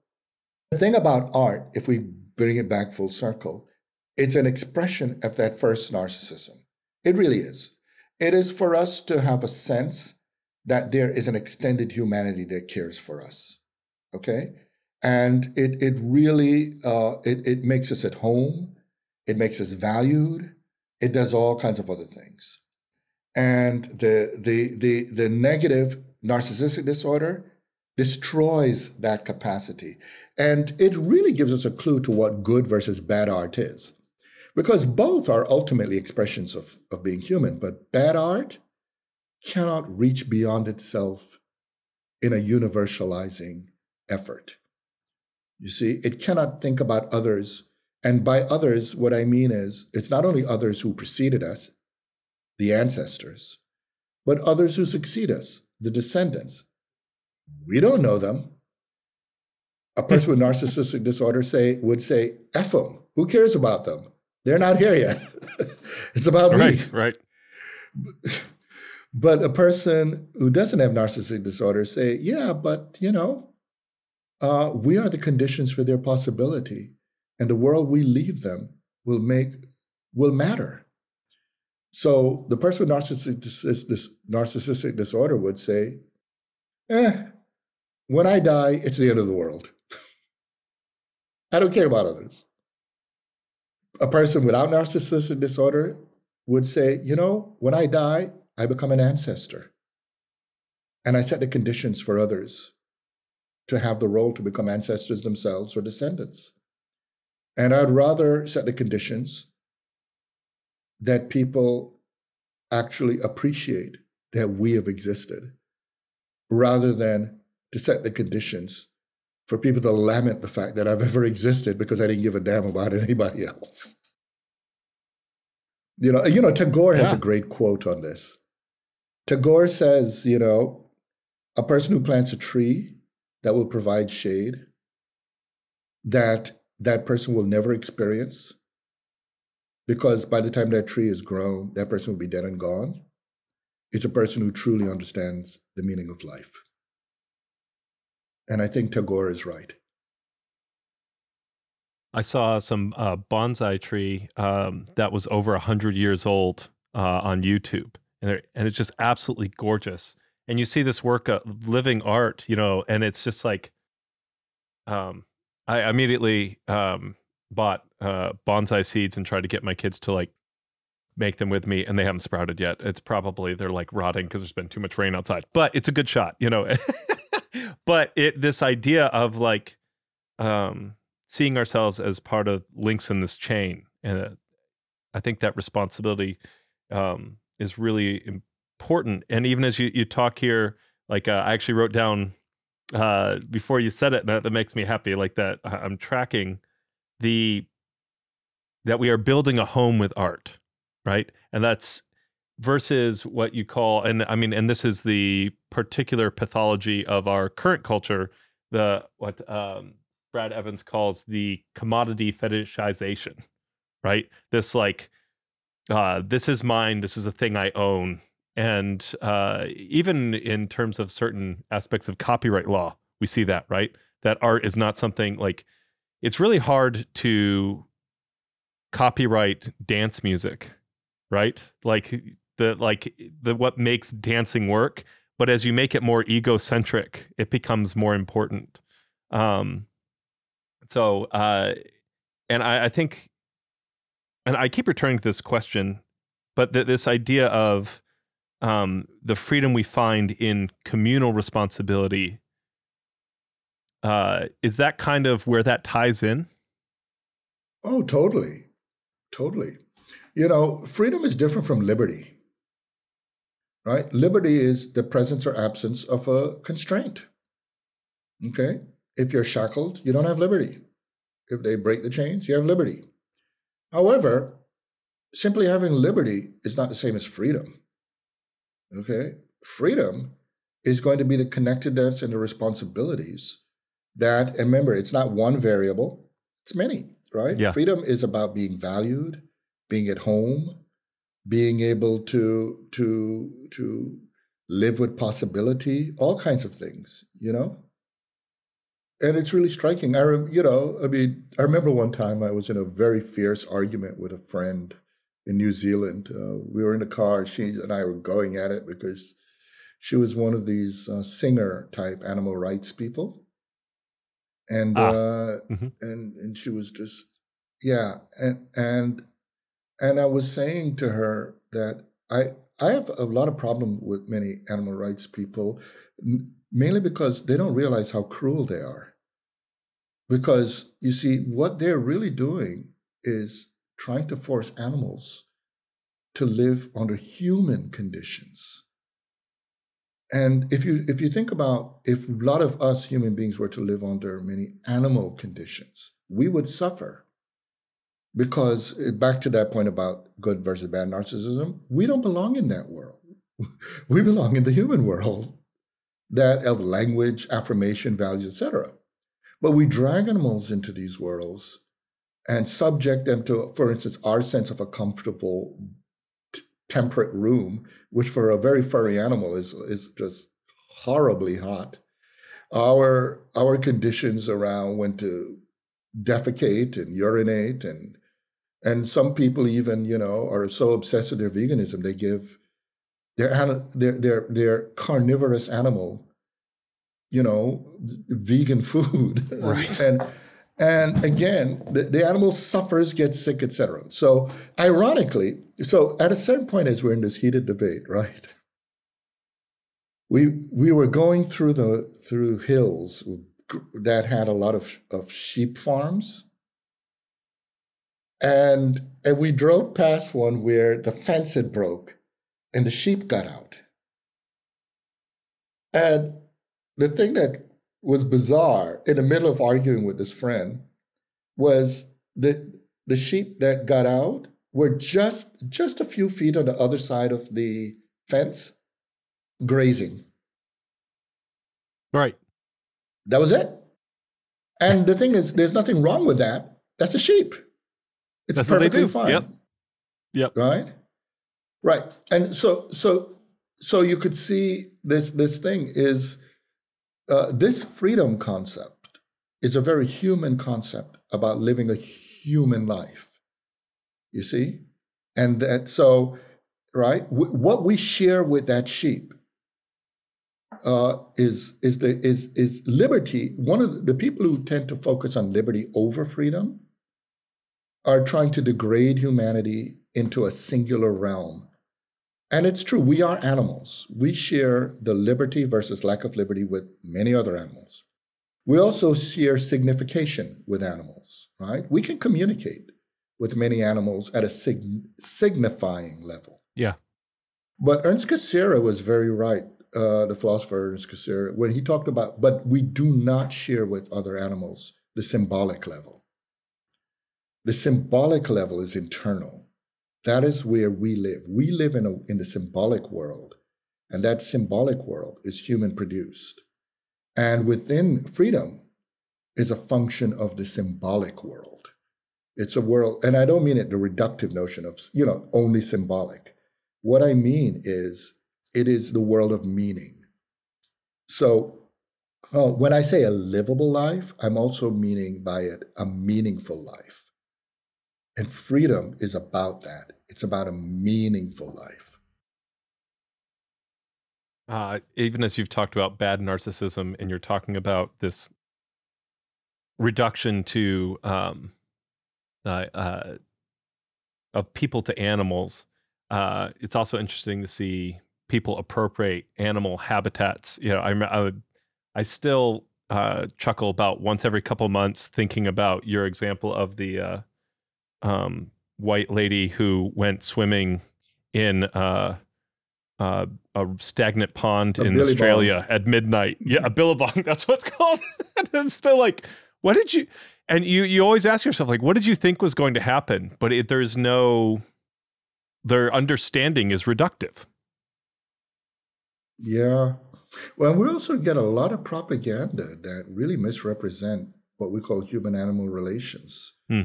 the thing about art, if we bring it back full circle, it's an expression of that first narcissism. It really is. It is for us to have a sense that there is an extended humanity that cares for us. Okay? And it, it really uh, it, it makes us at home. It makes us valued. It does all kinds of other things. And the the the the negative narcissistic disorder destroys that capacity. And it really gives us a clue to what good versus bad art is because both are ultimately expressions of, of being human. But bad art cannot reach beyond itself in a universalizing effort. You see, it cannot think about others. And by others, what I mean is it's not only others who preceded us, the ancestors, but others who succeed us, the descendants. We don't know them. A person with narcissistic disorder say would say, F them. Who cares about them? They're not here yet. it's about right, me. Right. Right. But a person who doesn't have narcissistic disorder say, yeah, but you know, uh, we are the conditions for their possibility, and the world we leave them will make will matter. So the person with narcissistic, this narcissistic disorder would say, eh, when I die, it's the end of the world. I don't care about others a person without narcissistic disorder would say, you know, when I die, I become an ancestor. And I set the conditions for others to have the role to become ancestors themselves or descendants. And I'd rather set the conditions that people actually appreciate that we have existed rather than to set the conditions for people to lament the fact that I've ever existed because I didn't give a damn about anybody else. You know, you know, Tagore has yeah. a great quote on this. Tagore says, you know, a person who plants a tree that will provide shade that that person will never experience because by the time that tree is grown, that person will be dead and gone. It's a person who truly understands the meaning of life. And I think Tagore is right. I saw some uh, bonsai tree um, that was over 100 years old uh, on YouTube. And, and it's just absolutely gorgeous. And you see this work of living art, you know, and it's just like, um, I immediately um, bought uh, bonsai seeds and tried to get my kids to like make them with me, and they haven't sprouted yet. It's probably they're like rotting because there's been too much rain outside. But it's a good shot, you know. but it this idea of like um, seeing ourselves as part of links in this chain, and uh, I think that responsibility um, is really important. And even as you you talk here, like uh, I actually wrote down uh, before you said it, that, that makes me happy. Like that, I'm tracking the that we are building a home with art, right? And that's versus what you call, and I mean, and this is the particular pathology of our current culture, the what um, Brad Evans calls the commodity fetishization, right? This like, uh, this is mine. This is a thing I own and uh, even in terms of certain aspects of copyright law, we see that, right? That art is not something like it's really hard to copyright dance music, right? Like the like the what makes dancing work, but as you make it more egocentric, it becomes more important. Um, so, uh, and I, I think, and I keep returning to this question, but th- this idea of um, the freedom we find in communal responsibility uh, is that kind of where that ties in? Oh, totally. Totally. You know, freedom is different from liberty, right? Liberty is the presence or absence of a constraint. Okay? If you're shackled, you don't have liberty. If they break the chains, you have liberty. However, simply having liberty is not the same as freedom. Okay. Freedom is going to be the connectedness and the responsibilities that, and remember, it's not one variable, it's many, right? Yeah. Freedom is about being valued, being at home, being able to, to, to live with possibility, all kinds of things, you know? And it's really striking. I, you know, I mean, I remember one time I was in a very fierce argument with a friend in New Zealand. Uh, we were in the car. She and I were going at it because she was one of these uh, Singer type animal rights people, and ah. uh, mm-hmm. and and she was just yeah, and and and I was saying to her that I I have a lot of problem with many animal rights people, mainly because they don't realize how cruel they are. Because you see, what they're really doing is trying to force animals to live under human conditions. And if you if you think about if a lot of us human beings were to live under many animal conditions, we would suffer. Because eh, back to that point about good versus bad narcissism, we don't belong in that world. we belong in the human world that of language, affirmation, values, etc. But we drag animals into these worlds and subject them to, for instance, our sense of a comfortable, t- temperate room, which for a very furry animal is is just horribly hot. Our our conditions around when to defecate and urinate and and some people even you know are so obsessed with their veganism they give their their their, their carnivorous animal you know vegan food right and and again, the, the animal suffers, gets sick, etc. So, ironically, so at a certain point, as we're in this heated debate, right? We we were going through the through hills, that had a lot of, of sheep farms. And, and we drove past one where the fence had broke and the sheep got out. And the thing that was bizarre in the middle of arguing with this friend was that the sheep that got out were just just a few feet on the other side of the fence grazing. Right. That was it. And the thing is there's nothing wrong with that. That's a sheep. It's that's perfectly fine. Yep. Yep. Right? Right. And so so so you could see this this thing is uh, this freedom concept is a very human concept about living a human life. You see? And that, so, right, w- what we share with that sheep uh, is is the is is liberty. One of the, the people who tend to focus on liberty over freedom are trying to degrade humanity into a singular realm. And it's true, we are animals. We share the liberty versus lack of liberty with many other animals. We also share signification with animals, right? We can communicate with many animals at a sig- signifying level. Yeah. But Ernst Cassirer was very right, uh, the philosopher Ernst Cassirer, when he talked about, but we do not share with other animals the symbolic level. The symbolic level is internal. That is where we live. We live in, a, in the symbolic world, and that symbolic world is human produced. And within freedom is a function of the symbolic world. It's a world, and I don't mean it the reductive notion of, you know, only symbolic. What I mean is it is the world of meaning. So uh, when I say a livable life, I'm also meaning by it a meaningful life. And freedom is about that. It's about a meaningful life uh, even as you've talked about bad narcissism and you're talking about this reduction to um, uh, uh, of people to animals, uh, it's also interesting to see people appropriate animal habitats. You know, I I, would, I still uh, chuckle about once every couple months thinking about your example of the uh, um, white lady who went swimming in uh, uh, a stagnant pond a in Australia at midnight. Yeah, a billabong. That's what it's called. and it's still like, what did you? And you you always ask yourself like, what did you think was going to happen? But it, there's no, their understanding is reductive. Yeah. Well, we also get a lot of propaganda that really misrepresent what we call human animal relations. Hmm.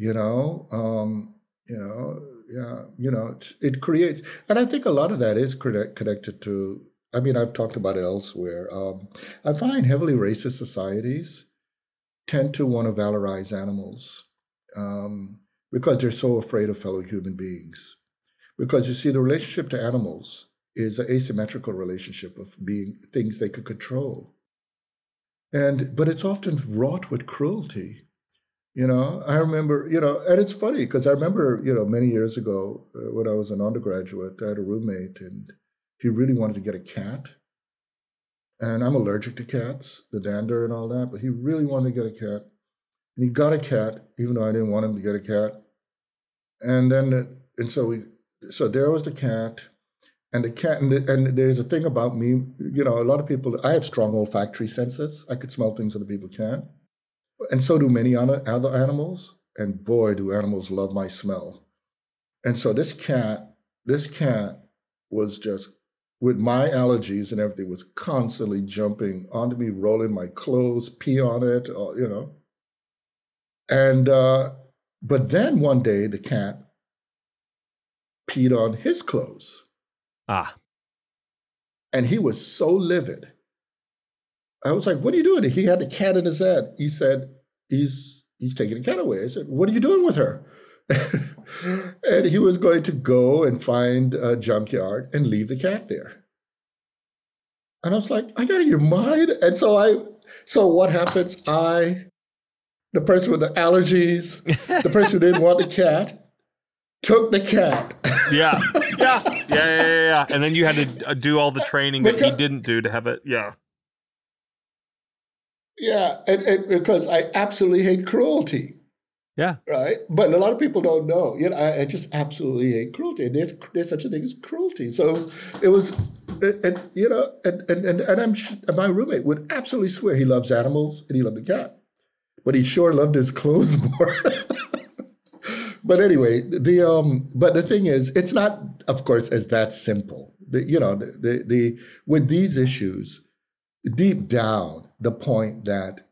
You know, um, you know, yeah, you know, it, it, creates, and I think a lot of that is connect, connected to. I mean, I've talked about it elsewhere. Um, I find heavily racist societies tend to want to valorize animals um, because they're so afraid of fellow human beings. Because you see, the relationship to animals is an asymmetrical relationship of being things they could control, and but it's often wrought with cruelty you know, I remember, you know, and it's funny because I remember, you know, many years ago uh, when I was an undergraduate, I had a roommate and he really wanted to get a cat. And I'm allergic to cats, the dander and all that, but he really wanted to get a cat. And he got a cat, even though I didn't want him to get a cat. And then, and so we, so there was the cat. And the cat, and, the, and there's a thing about me, you know, a lot of people, I have strong olfactory senses. I could smell things other people can't and so do many other animals. And boy, do animals love my smell. And so this cat, this cat was just with my allergies and everything was constantly jumping onto me, rolling my clothes, pee on it, or, you know. And uh, but then one day the cat peed on his clothes. Ah. And he was so livid. I was like, what are you doing? He had the cat in his head. He said, he's he's taking the cat away. I said, what are you doing with her? and he was going to go and find a junkyard and leave the cat there. And I was like, I got your mind. And so I, so what happens? I, the person with the allergies, the person who didn't want the cat, took the cat. yeah. yeah. Yeah. Yeah. Yeah. And then you had to uh, do all the training that he didn't do to have it. Yeah. Yeah, and, and because I absolutely hate cruelty. Yeah. Right. But a lot of people don't know. You know, I, I just absolutely hate cruelty. And there's there's such a thing as cruelty. So it was, and, you know, and and and, and I'm and my roommate would absolutely swear he loves animals and he loved the cat, but he sure loved his clothes more. but anyway, the um, but the thing is, it's not, of course, as that simple. The, you know, the, the the with these issues, deep down, the point that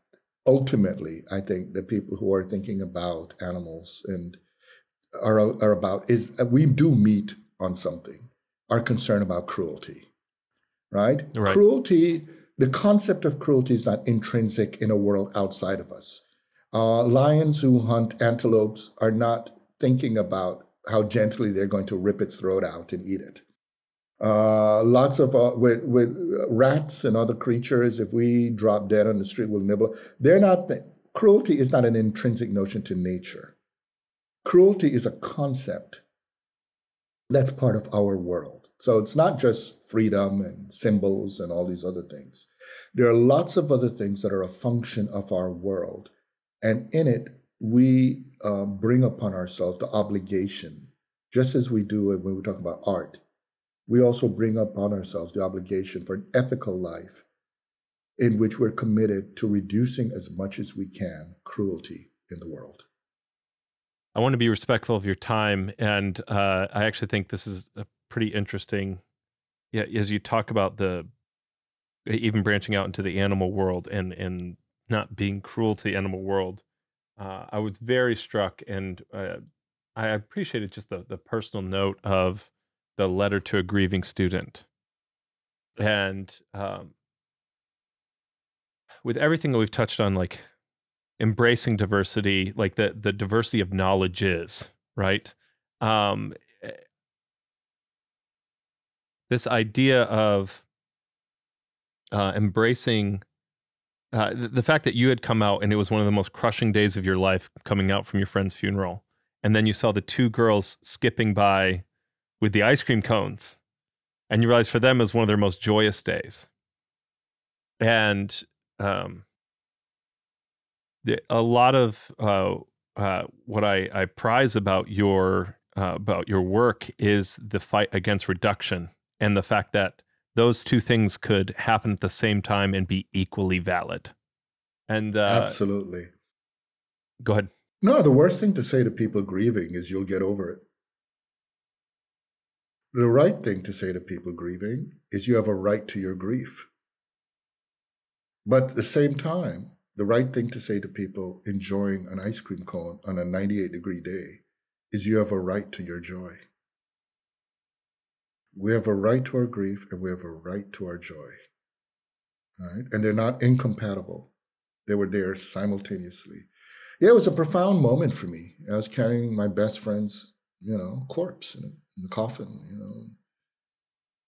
ultimately, I think the people who are thinking about animals and are, are about is we do meet on something, our concern about cruelty, right? right? Cruelty, the concept of cruelty is not intrinsic in a world outside of us. Uh, lions who hunt antelopes are not thinking about how gently they're going to rip its throat out and eat it. Uh, lots of uh, with with rats and other creatures. If we drop dead on the street, we'll nibble. They're not. Th- cruelty is not an intrinsic notion to nature. Cruelty is a concept that's part of our world. So it's not just freedom and symbols and all these other things. There are lots of other things that are a function of our world, and in it we uh, bring upon ourselves the obligation, just as we do when we talk about art we also bring upon ourselves the obligation for an ethical life in which we're committed to reducing as much as we can cruelty in the world. I want to be respectful of your time, and uh, I actually think this is a pretty interesting. Yeah, as you talk about the even branching out into the animal world and and not being cruel to the animal world, uh, I was very struck, and uh, I appreciated just the the personal note of the letter to a grieving student. And um, with everything that we've touched on like embracing diversity like the the diversity of knowledge is right? Um, eh, this idea of uh, embracing uh, the, the fact that you had come out and it was one of the most crushing days of your life coming out from your friend's funeral. And then you saw the two girls skipping by with the ice cream cones. And you realize for them it was one of their most joyous days. And um, the, a lot of uh, uh, what I, I prize about your uh, about your work is the fight against reduction and the fact that those two things could happen at the same time and be equally valid. And uh, absolutely. Go ahead. No, the worst thing to say to people grieving is you'll get over it. The right thing to say to people grieving is you have a right to your grief. But at the same time, the right thing to say to people enjoying an ice cream cone on a 98 degree day is you have a right to your joy. We have a right to our grief and we have a right to our joy. Right? And they're not incompatible. They were there simultaneously. Yeah, it was a profound moment for me. I was carrying my best friend's, you know, corpse in the coffin, you know,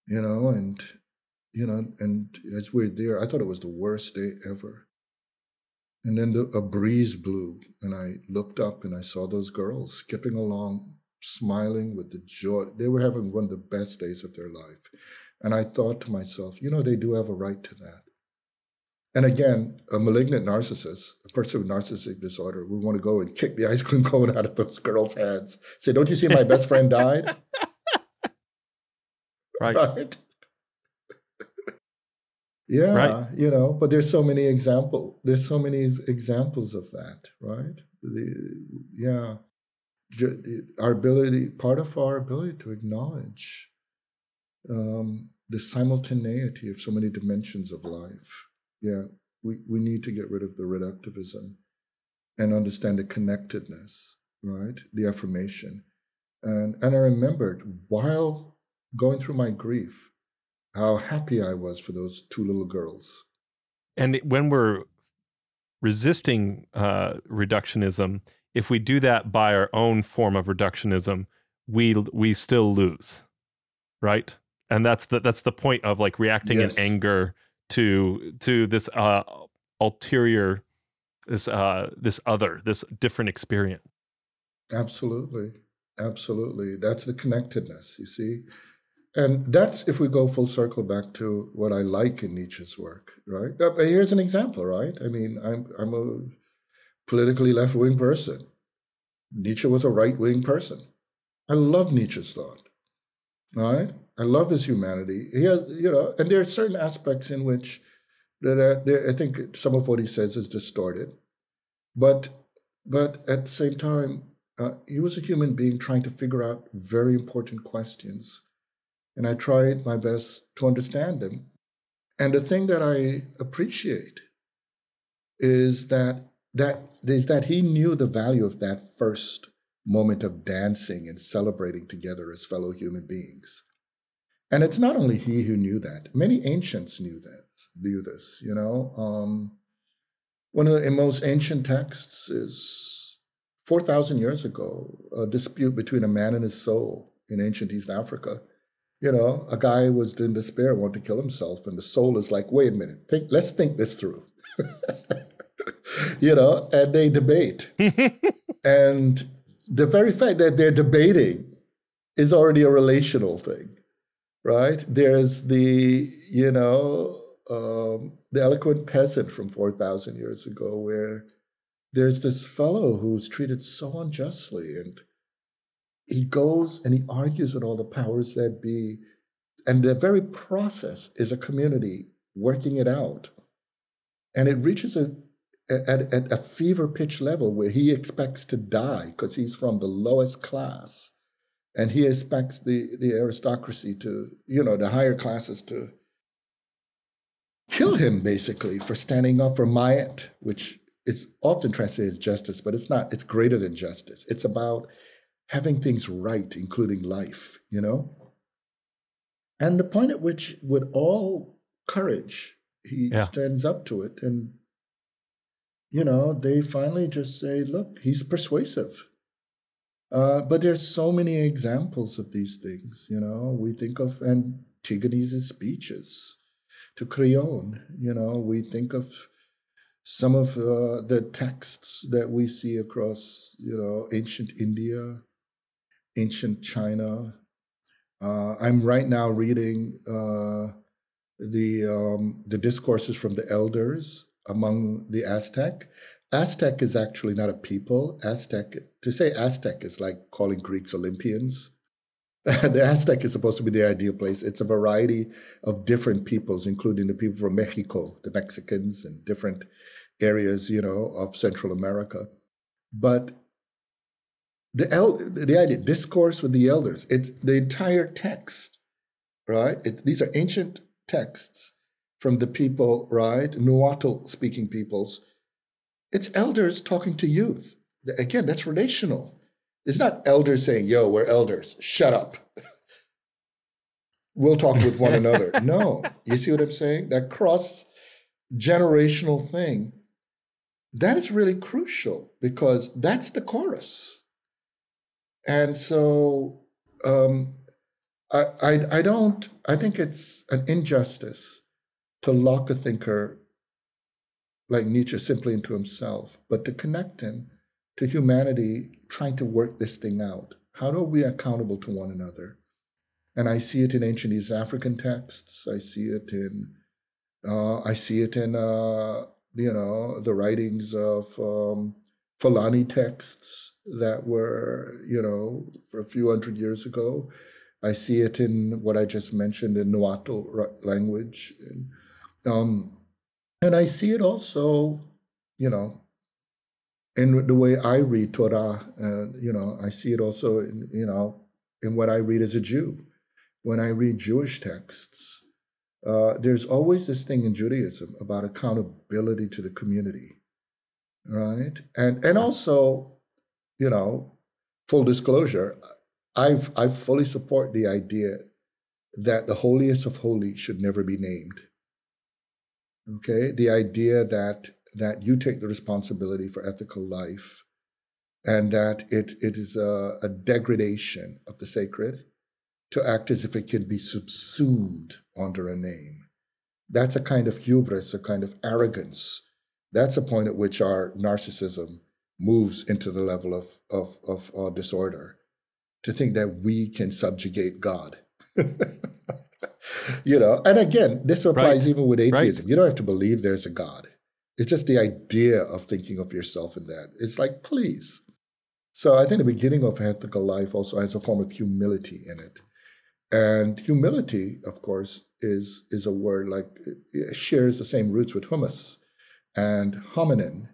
you know, and you know, and as we're there, I thought it was the worst day ever. And then the, a breeze blew, and I looked up and I saw those girls skipping along, smiling with the joy. They were having one of the best days of their life. And I thought to myself, you know, they do have a right to that. And again, a malignant narcissist, a person with narcissistic disorder, would want to go and kick the ice cream cone out of those girls' heads. Say, don't you see my best friend died? right. right? yeah, right. you know, but there's so many example. There's so many examples of that, right? The, yeah, our ability, part of our ability to acknowledge um, the simultaneity of so many dimensions of life yeah, we, we need to get rid of the reductivism and understand the connectedness, right? The affirmation. And, and I remembered while going through my grief, how happy I was for those two little girls. And when we're resisting uh, reductionism, if we do that by our own form of reductionism, we we still lose, right? And that's the that's the point of like reacting yes. in anger to to this uh, ulterior this uh this other this different experience absolutely absolutely that's the connectedness you see and that's if we go full circle back to what I like in Nietzsche's work, right? Here's an example, right? I mean, I'm I'm a politically left wing person. Nietzsche was a right wing person. I love Nietzsche's thought, right? I love his humanity. He has, you know, and there are certain aspects in which that, that I think some of what he says is distorted, but but at the same time, uh, he was a human being trying to figure out very important questions and I tried my best to understand him. And the thing that I appreciate is that that is that he knew the value of that first moment of dancing and celebrating together as fellow human beings. And it's not only he who knew that. Many ancients knew that, knew this, you know. Um, one of the most ancient texts is 4,000 years ago, a dispute between a man and his soul in ancient East Africa you know, a guy was in despair, wanted to kill himself, and the soul is like, wait a minute, think, let's think this through. you know, and they debate. and the very fact that they're debating is already a relational thing, right? There's the, you know, um, the eloquent peasant from 4,000 years ago, where there's this fellow who's treated so unjustly and he goes and he argues with all the powers that be. And the very process is a community working it out. And it reaches a, at, at a fever pitch level where he expects to die because he's from the lowest class. And he expects the, the aristocracy to, you know, the higher classes to kill him basically for standing up for Ma'at, which is often translated as justice, but it's not. It's greater than justice. It's about having things right, including life, you know? And the point at which, with all courage, he yeah. stands up to it. And, you know, they finally just say, look, he's persuasive. Uh, but there's so many examples of these things, you know. We think of Antigone's speeches to Creon, you know, we think of some of uh, the texts that we see across, you know, ancient India, ancient China. Uh, I'm right now reading uh, the um, the discourses from the elders among the Aztec. Aztec is actually not a people. Aztec to say Aztec is like calling Greeks Olympians. the Aztec is supposed to be the ideal place. It's a variety of different peoples, including the people from Mexico, the Mexicans, and different areas, you know, of Central America. But the el- the idea discourse with the elders it's the entire text right it, these are ancient texts from the people right Nahuatl speaking peoples it's elders talking to youth. Again that's relational. It's not elders saying yo we're elders. Shut up. We'll talk with one another. No. You see what i'm saying? That cross generational thing that is really crucial because that's the chorus. And so um, I, I, I don't, I think it's an injustice to lock a thinker like Nietzsche simply into himself, but to connect him to humanity trying to work this thing out. How do we accountable to one another? And I see it in ancient East African texts. I see it in, uh, I see it in, uh, you know, the writings of um, Fulani texts that were, you know, for a few hundred years ago. I see it in what I just mentioned in Nahuatl language. And, um, and I see it also, you know, in the way I read Torah. Uh, you know, I see it also, in, you know, in what I read as a Jew. When I read Jewish texts, uh, there's always this thing in Judaism about accountability to the community right? And and also, you know, full disclosure, I've I fully support the idea that the holiest of holy should never be named. Okay, the idea that that you take the responsibility for ethical life, and that it it is a, a degradation of the sacred to act as if it can be subsumed under a name. That's a kind of hubris, a kind of arrogance that's a point at which our narcissism moves into the level of, of, of uh, disorder to think that we can subjugate God. you know, and again, this applies right. even with atheism. Right. You don't have to believe there's a God. It's just the idea of thinking of yourself in that. It's like, please. So I think the beginning of ethical life also has a form of humility in it. And humility, of course, is is a word like it shares the same roots with humus and hominin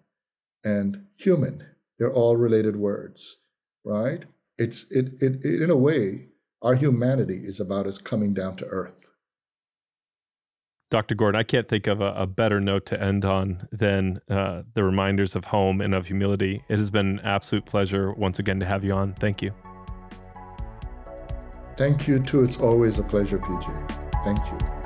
and human. They're all related words, right? It's it, it, it in a way, our humanity is about us coming down to earth. Dr. Gordon, I can't think of a, a better note to end on than uh, the reminders of home and of humility. It has been an absolute pleasure once again to have you on. Thank you. Thank you, too. It's always a pleasure, PJ. Thank you.